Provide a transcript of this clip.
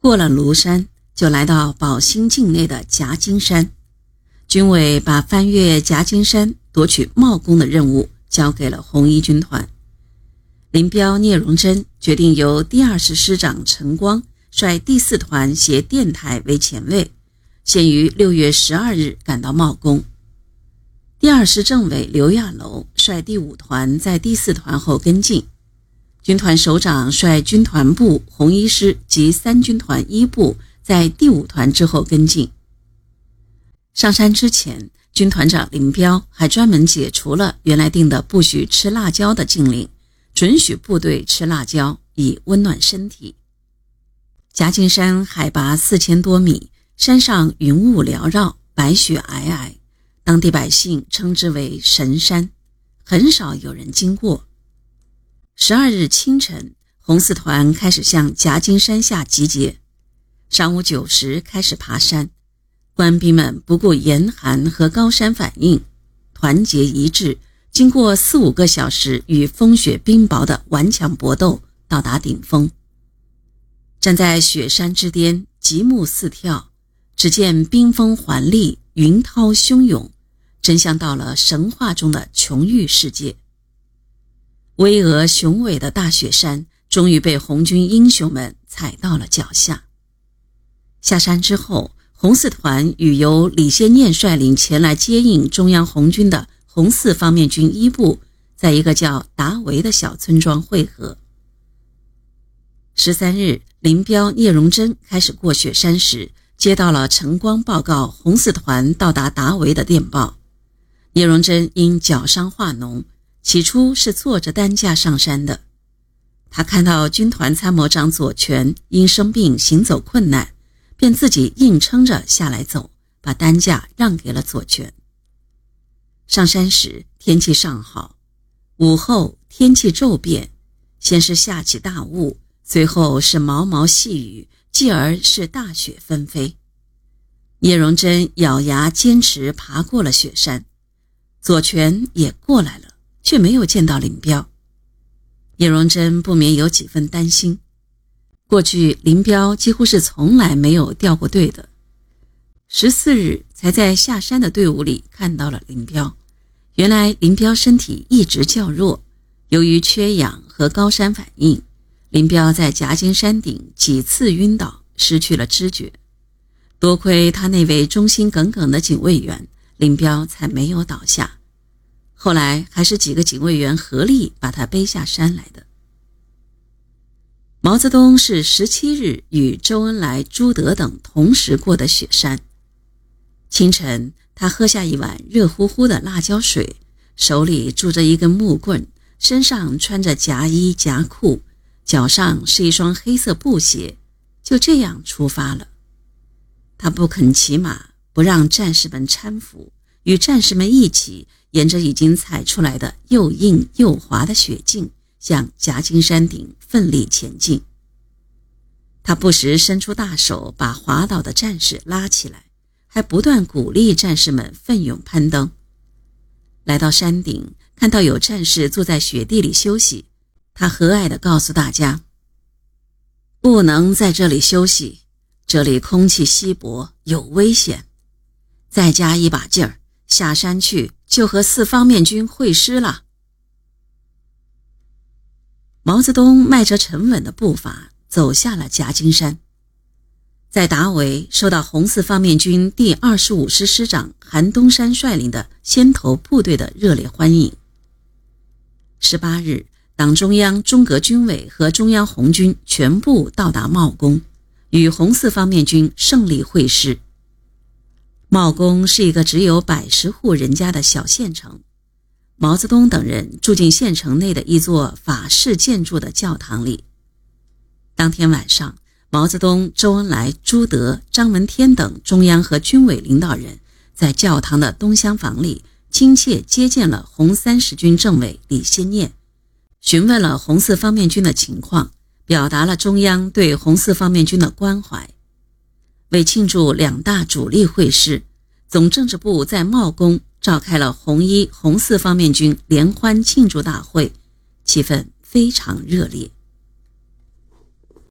过了庐山，就来到宝兴境内的夹金山。军委把翻越夹金山夺取茂功的任务交给了红一军团。林彪、聂荣臻决定由第二师师长陈光率第四团携电台为前卫，先于六月十二日赶到茂功。第二师政委刘亚楼率第五团在第四团后跟进。军团首长率军团部红一师及三军团一部在第五团之后跟进。上山之前，军团长林彪还专门解除了原来定的不许吃辣椒的禁令，准许部队吃辣椒以温暖身体。夹金山海拔四千多米，山上云雾缭绕，白雪皑皑，当地百姓称之为神山，很少有人经过。十二日清晨，红四团开始向夹金山下集结。上午九时开始爬山，官兵们不顾严寒和高山反应，团结一致，经过四五个小时与风雪冰雹的顽强搏斗，到达顶峰。站在雪山之巅，极目四眺，只见冰封环立，云涛汹涌，真像到了神话中的琼玉世界。巍峨雄伟的大雪山终于被红军英雄们踩到了脚下。下山之后，红四团与由李先念率领前来接应中央红军的红四方面军一部，在一个叫达维的小村庄会合。十三日，林彪、聂荣臻开始过雪山时，接到了陈光报告红四团到达达维的电报。聂荣臻因脚伤化脓。起初是坐着担架上山的，他看到军团参谋长左权因生病行走困难，便自己硬撑着下来走，把担架让给了左权。上山时天气尚好，午后天气骤变，先是下起大雾，随后是毛毛细雨，继而是大雪纷飞。聂荣臻咬牙坚持爬过了雪山，左权也过来了。却没有见到林彪，聂荣臻不免有几分担心。过去林彪几乎是从来没有掉过队的，十四日才在下山的队伍里看到了林彪。原来林彪身体一直较弱，由于缺氧和高山反应，林彪在夹金山顶几次晕倒，失去了知觉。多亏他那位忠心耿耿的警卫员，林彪才没有倒下。后来还是几个警卫员合力把他背下山来的。毛泽东是十七日与周恩来、朱德等同时过的雪山。清晨，他喝下一碗热乎乎的辣椒水，手里拄着一根木棍，身上穿着夹衣夹裤，脚上是一双黑色布鞋，就这样出发了。他不肯骑马，不让战士们搀扶，与战士们一起。沿着已经踩出来的又硬又滑的雪径，向夹金山顶奋力前进。他不时伸出大手，把滑倒的战士拉起来，还不断鼓励战士们奋勇攀登。来到山顶，看到有战士坐在雪地里休息，他和蔼地告诉大家：“不能在这里休息，这里空气稀薄，有危险。再加一把劲儿，下山去。”就和四方面军会师了。毛泽东迈着沉稳的步伐走下了夹金山，在达维受到红四方面军第二十五师师长韩东山率领的先头部队的热烈欢迎。十八日，党中央、中革军委和中央红军全部到达茂功，与红四方面军胜利会师。茂公是一个只有百十户人家的小县城，毛泽东等人住进县城内的一座法式建筑的教堂里。当天晚上，毛泽东、周恩来、朱德、张闻天等中央和军委领导人在教堂的东厢房里亲切接见了红三十军政委李先念，询问了红四方面军的情况，表达了中央对红四方面军的关怀。为庆祝两大主力会师，总政治部在茂功召开了红一、红四方面军联欢庆祝大会，气氛非常热烈。